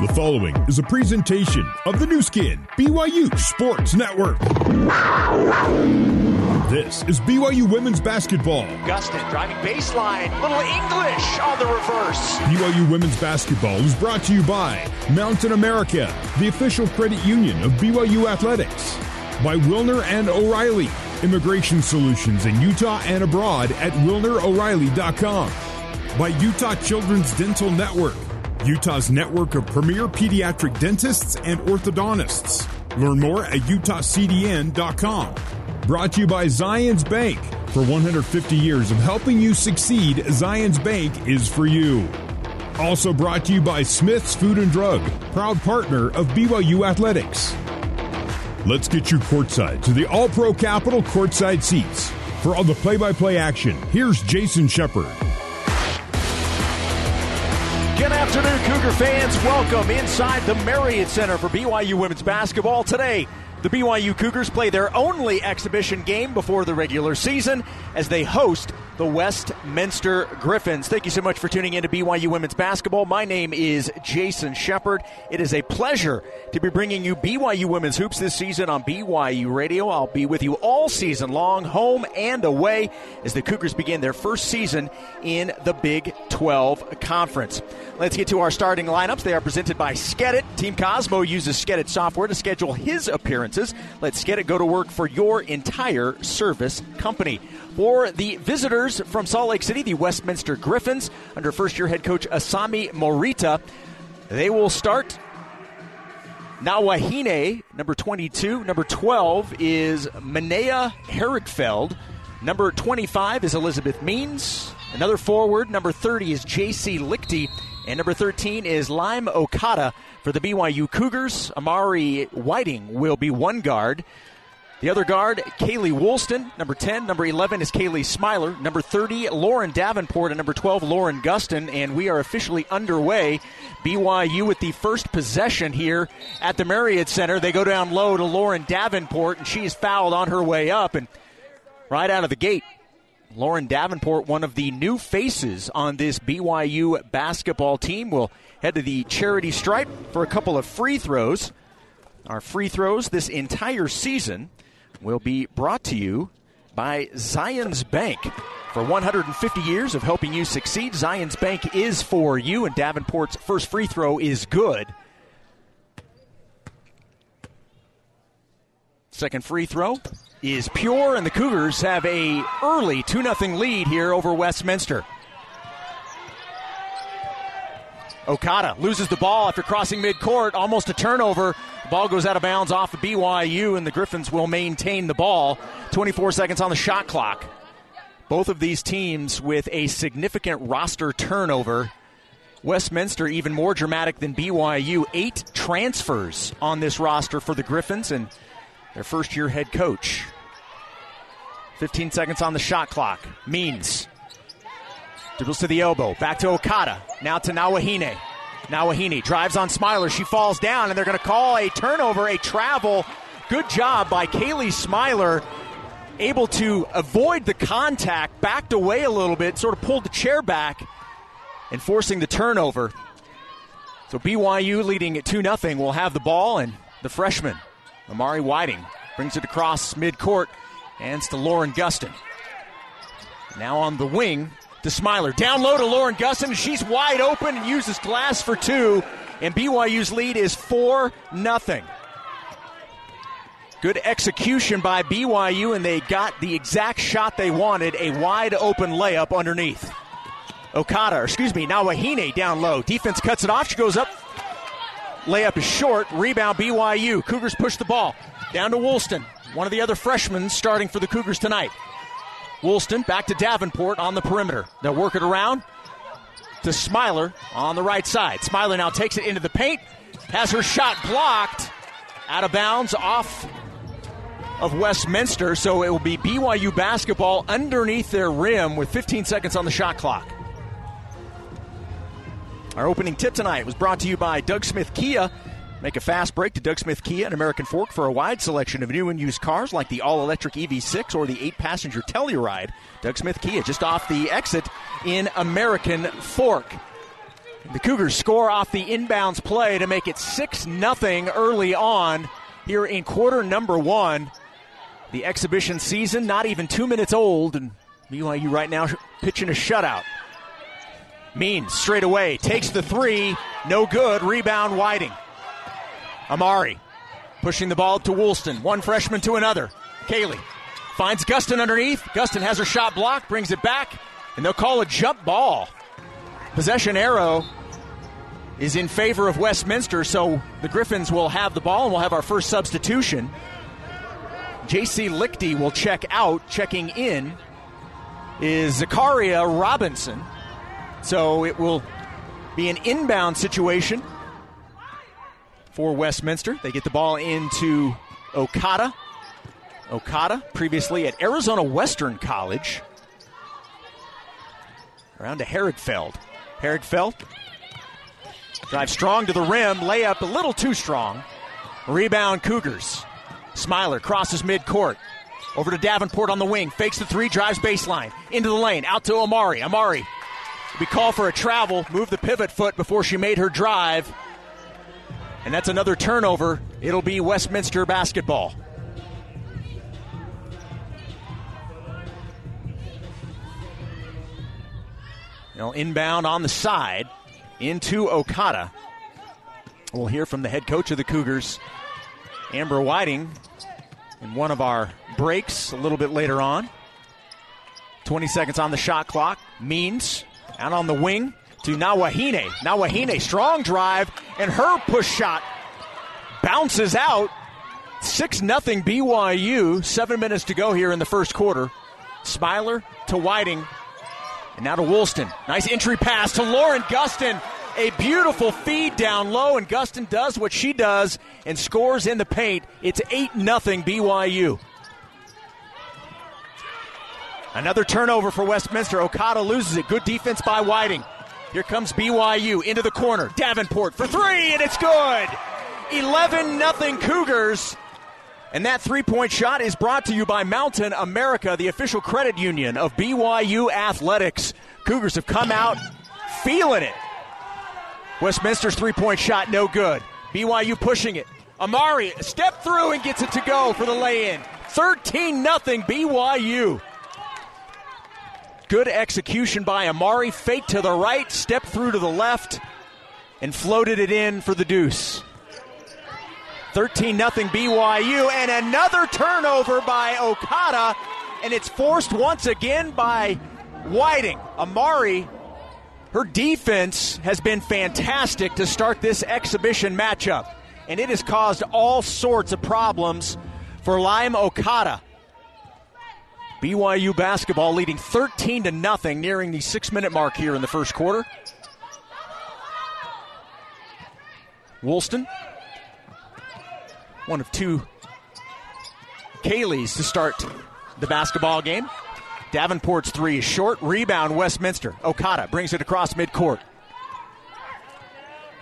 The following is a presentation of the Nu Skin, BYU Sports Network. This is BYU Women's Basketball. Gustin driving baseline, little English on the reverse. BYU Women's Basketball is brought to you by Mountain America, the official credit union of BYU Athletics. By Wilner and O'Reilly, immigration solutions in Utah and abroad at wilnero'reilly.com. By Utah Children's Dental Network Utah's network of premier pediatric dentists and orthodontists. Learn more at utahcdn.com. Brought to you by Zions Bank. For 150 years of helping you succeed, Zions Bank is for you. Also brought to you by Smith's Food and Drug, proud partner of BYU Athletics. Let's get you courtside to the All Pro Capital courtside seats. For all the play by play action, here's Jason Shepard. Good afternoon, Cougar fans. Welcome inside the Marriott Center for BYU women's basketball today. The BYU Cougars play their only exhibition game before the regular season as they host the Westminster Griffins. Thank you so much for tuning in to BYU Women's Basketball. My name is Jason Shepard. It is a pleasure to be bringing you BYU Women's Hoops this season on BYU Radio. I'll be with you all season long, home and away, as the Cougars begin their first season in the Big 12 Conference. Let's get to our starting lineups. They are presented by Skedit. Team Cosmo uses Skedit software to schedule his appearances. Let Skedit go to work for your entire service company. For the visitors from Salt Lake City, the Westminster Griffins, under first year head coach Asami Morita, they will start Nawahine, number 22. Number 12 is Manea Herigfeld. Number 25 is Elizabeth Means. Another forward, number 30 is J.C. Lichty. And number 13 is Lime Okada for the BYU Cougars. Amari Whiting will be one guard. The other guard, Kaylee Woolston. Number 10. Number 11 is Kaylee Smiler. Number 30, Lauren Davenport. And number 12, Lauren Gustin. And we are officially underway. BYU with the first possession here at the Marriott Center. They go down low to Lauren Davenport, and she's fouled on her way up. And right out of the gate, Lauren Davenport, one of the new faces on this BYU basketball team, will head to the charity stripe for a couple of free throws. Our free throws this entire season will be brought to you by Zions Bank. For 150 years of helping you succeed, Zions Bank is for you, and Davenport's first free throw is good. Second free throw is pure, and the Cougars have a early 2 0 lead here over Westminster. Okada loses the ball after crossing midcourt, almost a turnover. Ball goes out of bounds off of BYU, and the Griffins will maintain the ball. 24 seconds on the shot clock. Both of these teams with a significant roster turnover. Westminster, even more dramatic than BYU. Eight transfers on this roster for the Griffins and their first year head coach. 15 seconds on the shot clock. Means Dribbles to the elbow. Back to Okada. Now to Nawahine. Nawahine drives on Smiler. She falls down, and they're going to call a turnover, a travel. Good job by Kaylee Smiler. Able to avoid the contact, backed away a little bit, sort of pulled the chair back, and forcing the turnover. So BYU leading at 2 0 will have the ball, and the freshman, Amari Whiting, brings it across midcourt, and it's to Lauren Gustin. Now on the wing, to Smiler. Down low to Lauren Gustin. She's wide open and uses glass for two. And BYU's lead is 4 nothing. Good execution by BYU, and they got the exact shot they wanted a wide open layup underneath. Okada, excuse me, Nawahine down low. Defense cuts it off. She goes up. Layup is short. Rebound BYU. Cougars push the ball. Down to Woolston, one of the other freshmen starting for the Cougars tonight. Woolston back to Davenport on the perimeter. They'll work it around to Smiler on the right side. Smiler now takes it into the paint, has her shot blocked out of bounds off of Westminster, so it will be BYU basketball underneath their rim with 15 seconds on the shot clock. Our opening tip tonight was brought to you by Doug Smith Kia. Make a fast break to Doug Smith Kia and American Fork for a wide selection of new and used cars like the all electric EV6 or the eight passenger Telluride. Doug Smith Kia just off the exit in American Fork. The Cougars score off the inbounds play to make it 6 0 early on here in quarter number one. The exhibition season not even two minutes old, and BYU right now pitching a shutout. Means straight away takes the three, no good. Rebound Whiting. Amari pushing the ball to Woolston, one freshman to another. Kaylee finds Gustin underneath. Gustin has her shot blocked, brings it back, and they'll call a jump ball. Possession arrow is in favor of Westminster, so the Griffins will have the ball and we'll have our first substitution. J.C. Lichty will check out. Checking in is Zakaria Robinson. So it will be an inbound situation for Westminster. They get the ball into Okada. Okada, previously at Arizona Western College. Around to Herigfeld. Herigfeld drives strong to the rim, layup a little too strong. Rebound Cougars. Smiler crosses midcourt. Over to Davenport on the wing. Fakes the three, drives baseline. Into the lane. Out to Amari. Amari. We call for a travel. Move the pivot foot before she made her drive. And that's another turnover. It'll be Westminster basketball. Now inbound on the side into Okada. We'll hear from the head coach of the Cougars, Amber Whiting, in one of our breaks a little bit later on. 20 seconds on the shot clock. Means out on the wing to Nawahine. Nawahine, strong drive, and her push shot bounces out. 6 0 BYU. Seven minutes to go here in the first quarter. Smiler to Whiting. And now to Woolston. Nice entry pass to Lauren Gustin. A beautiful feed down low, and Gustin does what she does and scores in the paint. It's 8 0 BYU. Another turnover for Westminster. Okada loses it. Good defense by Whiting. Here comes BYU into the corner. Davenport for three, and it's good. 11 0 Cougars. And that three point shot is brought to you by Mountain America, the official credit union of BYU Athletics. Cougars have come out feeling it. Westminster's three point shot, no good. BYU pushing it. Amari step through and gets it to go for the lay in. 13 0 BYU. Good execution by Amari. Fake to the right, step through to the left, and floated it in for the deuce. 13 0 BYU, and another turnover by Okada, and it's forced once again by Whiting. Amari, her defense has been fantastic to start this exhibition matchup, and it has caused all sorts of problems for Lime Okada. BYU basketball leading 13 to nothing, nearing the six minute mark here in the first quarter. Woolston one of two Kayleys to start the basketball game. Davenport's three is short. Rebound, Westminster. Okada brings it across midcourt.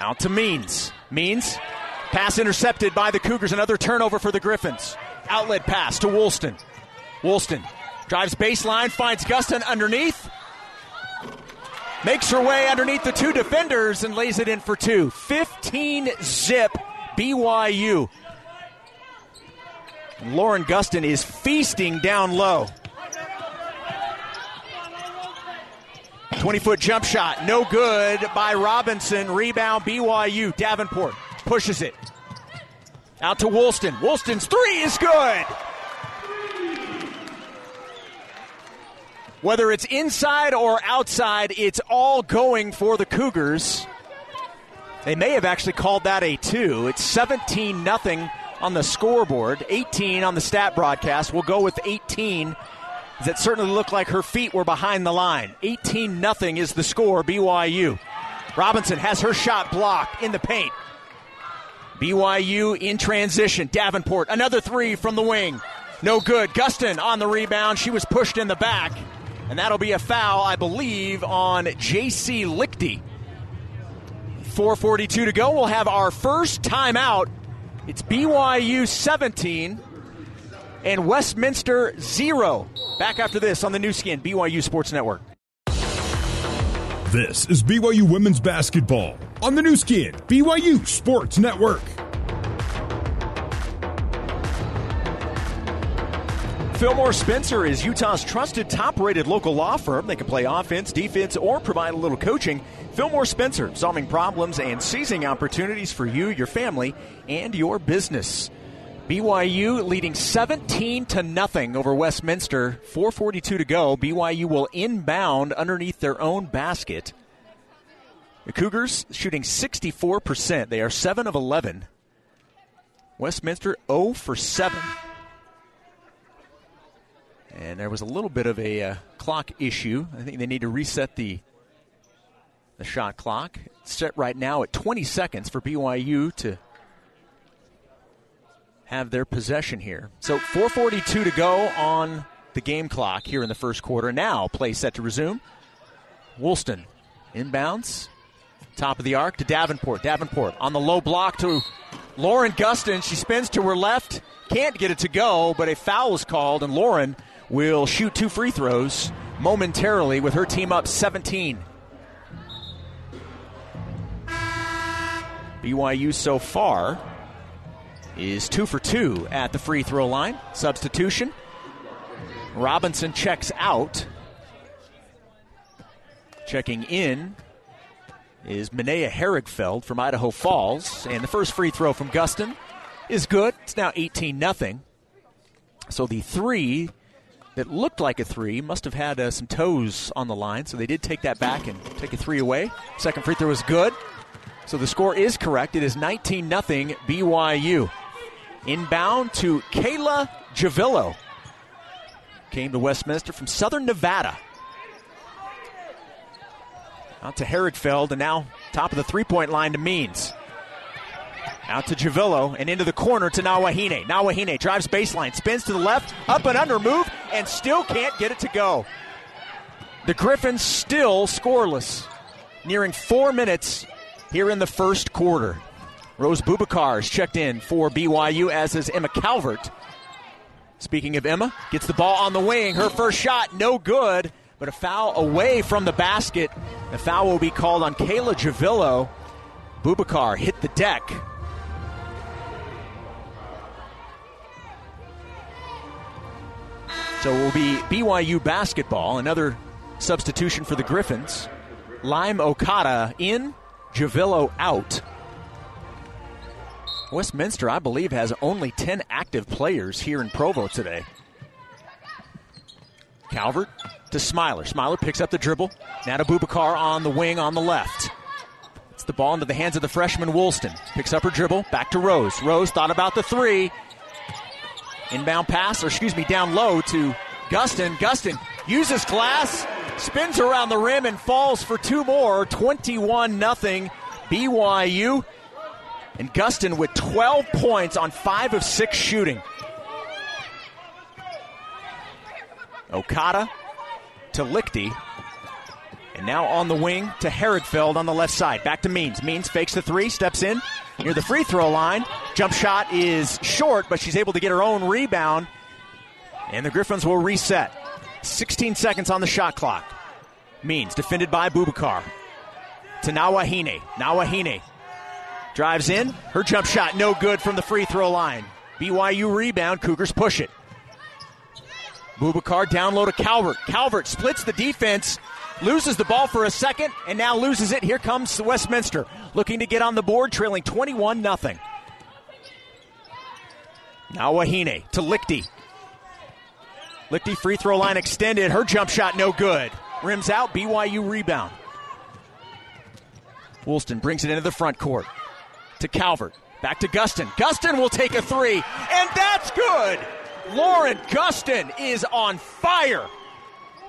Out to Means. Means. Pass intercepted by the Cougars. Another turnover for the Griffins. Outlet pass to Woolston. Woolston drives baseline, finds Gustin underneath. Makes her way underneath the two defenders and lays it in for two. 15 zip BYU. Lauren Gustin is feasting down low. 20 foot jump shot, no good by Robinson. Rebound BYU. Davenport pushes it. Out to Woolston. Woolston's three is good. Whether it's inside or outside, it's all going for the Cougars. They may have actually called that a two. It's 17 nothing on the scoreboard, 18 on the stat broadcast. We'll go with 18. That certainly looked like her feet were behind the line. 18 nothing is the score, BYU. Robinson has her shot blocked in the paint. BYU in transition. Davenport, another three from the wing. No good. Gustin on the rebound. She was pushed in the back. And that'll be a foul, I believe, on J.C. Lichty. 4.42 to go. We'll have our first timeout it's BYU 17 and Westminster 0. Back after this on the Nu Skin, BYU Sports Network. This is BYU Women's Basketball on the Nu Skin, BYU Sports Network. Fillmore Spencer is Utah's trusted top rated local law firm. They can play offense, defense, or provide a little coaching. Fillmore Spencer, solving problems and seizing opportunities for you, your family, and your business. BYU leading 17 to nothing over Westminster. 4:42 to go. BYU will inbound underneath their own basket. The Cougars shooting 64%. They are 7 of 11. Westminster 0 for 7. And there was a little bit of a uh, clock issue. I think they need to reset the the shot clock. It's set right now at 20 seconds for BYU to have their possession here. So 4:42 to go on the game clock here in the first quarter. Now play set to resume. Woolston inbounds, top of the arc to Davenport. Davenport on the low block to Lauren Gustin. She spins to her left, can't get it to go, but a foul is called, and Lauren will shoot two free throws momentarily with her team up 17. BYU so far is two for two at the free throw line. Substitution. Robinson checks out. Checking in is Minea Herigfeld from Idaho Falls. And the first free throw from Gustin is good. It's now 18 0. So the three that looked like a three must have had uh, some toes on the line. So they did take that back and take a three away. Second free throw is good. So the score is correct. It is 19 0 BYU. Inbound to Kayla Javillo. Came to Westminster from Southern Nevada. Out to Herigfeld, and now top of the three point line to Means. Out to Javillo and into the corner to Nawahine. Nawahine drives baseline, spins to the left, up and under move, and still can't get it to go. The Griffins still scoreless. Nearing four minutes here in the first quarter. Rose Bubakar is checked in for BYU, as is Emma Calvert. Speaking of Emma, gets the ball on the wing. Her first shot, no good, but a foul away from the basket. The foul will be called on Kayla Javillo. Bubakar hit the deck. So it will be BYU basketball, another substitution for the Griffins. Lime Okada in, Javillo out. Westminster, I believe, has only 10 active players here in Provo today. Calvert to Smiler. Smiler picks up the dribble. To Bubakar on the wing on the left. It's the ball into the hands of the freshman Woolston. Picks up her dribble. Back to Rose. Rose thought about the three. Inbound pass, or excuse me, down low to Gustin. Gustin uses glass, spins around the rim, and falls for two more. 21 0 BYU. And Gustin with 12 points on 5 of 6 shooting. Okada to Lichty. And now on the wing to Herigfeld on the left side. Back to Means. Means fakes the three, steps in near the free throw line. Jump shot is short, but she's able to get her own rebound. And the Griffins will reset. 16 seconds on the shot clock. Means defended by Bubakar. To Nawahine. Nawahine Drives in. Her jump shot no good from the free throw line. BYU rebound. Cougars push it. Bubakar down low to Calvert. Calvert splits the defense, loses the ball for a second, and now loses it. Here comes Westminster looking to get on the board, trailing 21 0. Nawahine to Lichty. Lichty free throw line extended. Her jump shot no good. Rims out. BYU rebound. Woolston brings it into the front court to Calvert. Back to Gustin. Gustin will take a three, and that's good. Lauren Gustin is on fire.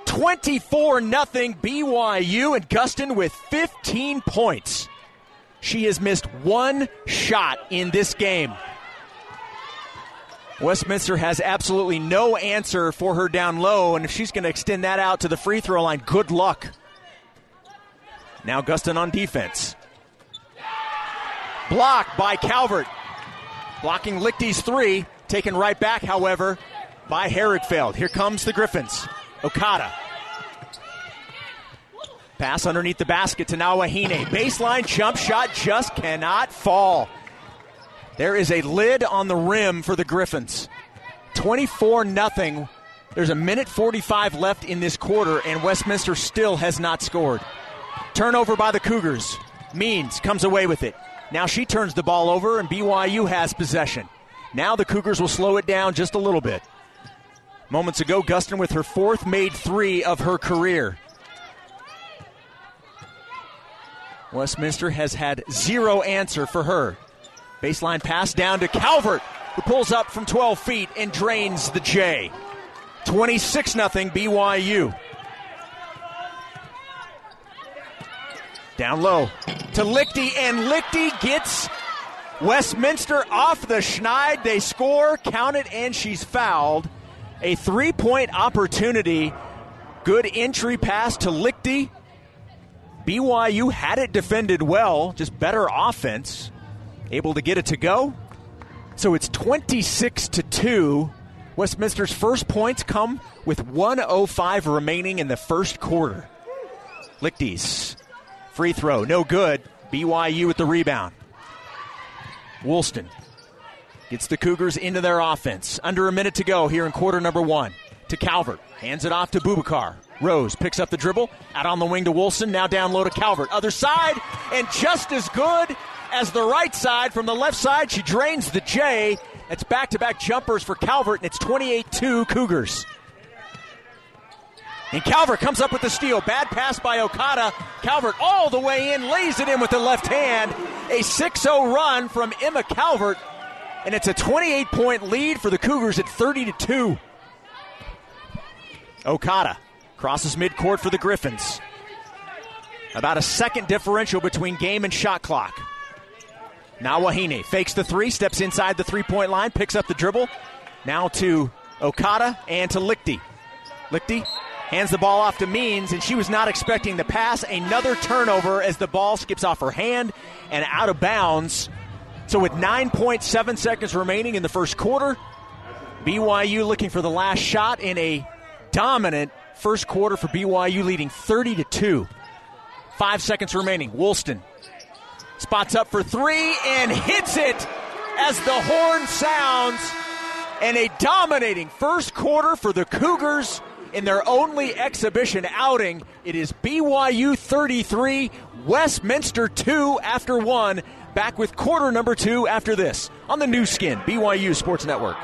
24 0 BYU, and Gustin with 15 points. She has missed one shot in this game. Westminster has absolutely no answer for her down low, and if she's going to extend that out to the free throw line, good luck. Now Gustin on defense. Blocked by Calvert. Blocking Lichty's three. Taken right back, however, by Herigfeld. Here comes the Griffins. Okada. Pass underneath the basket to Nawahine. Baseline jump shot just cannot fall. There is a lid on the rim for the Griffins. 24 0. There's a minute 45 left in this quarter, and Westminster still has not scored. Turnover by the Cougars. Means comes away with it. Now she turns the ball over, and BYU has possession. Now the Cougars will slow it down just a little bit. Moments ago, Gustin with her fourth made three of her career. Westminster has had zero answer for her. Baseline pass down to Calvert, who pulls up from 12 feet and drains the J. 26 0 BYU. Down low to Lichty, and Lichty gets Westminster off the schneid. They score, count it, and she's fouled. A three point opportunity. Good entry pass to Lichty. BYU had it defended well, just better offense. Able to get it to go. So it's 26 to 2. Westminster's first points come with 105 remaining in the first quarter. Lichty's free throw, no good. BYU with the rebound. Woolston gets the Cougars into their offense. Under a minute to go here in quarter number one. To Calvert. Hands it off to Bubakar. Rose picks up the dribble. Out on the wing to Woolston. Now down low to Calvert. Other side. And just as good as the right side from the left side, she drains the J. It's back to back jumpers for Calvert, and it's 28 2 Cougars. And Calvert comes up with the steal. Bad pass by Okada. Calvert all the way in, lays it in with the left hand. A 6 0 run from Emma Calvert. And it's a 28 point lead for the Cougars at 30 2. Okada crosses midcourt for the Griffins. About a second differential between game and shot clock. Nawahine fakes the three, steps inside the three point line, picks up the dribble. Now to Okada and to Lichty. Lichty hands the ball off to Means, and she was not expecting the pass. Another turnover as the ball skips off her hand and out of bounds. So, with 9.7 seconds remaining in the first quarter, BYU looking for the last shot in a dominant first quarter for BYU, leading 30 to 2. Five seconds remaining. Woolston spots up for three and hits it as the horn sounds. And a dominating first quarter for the Cougars in their only exhibition outing. It is BYU 33, Westminster 2 after one. Back with quarter number two after this on the Nu Skin, BYU Sports Network.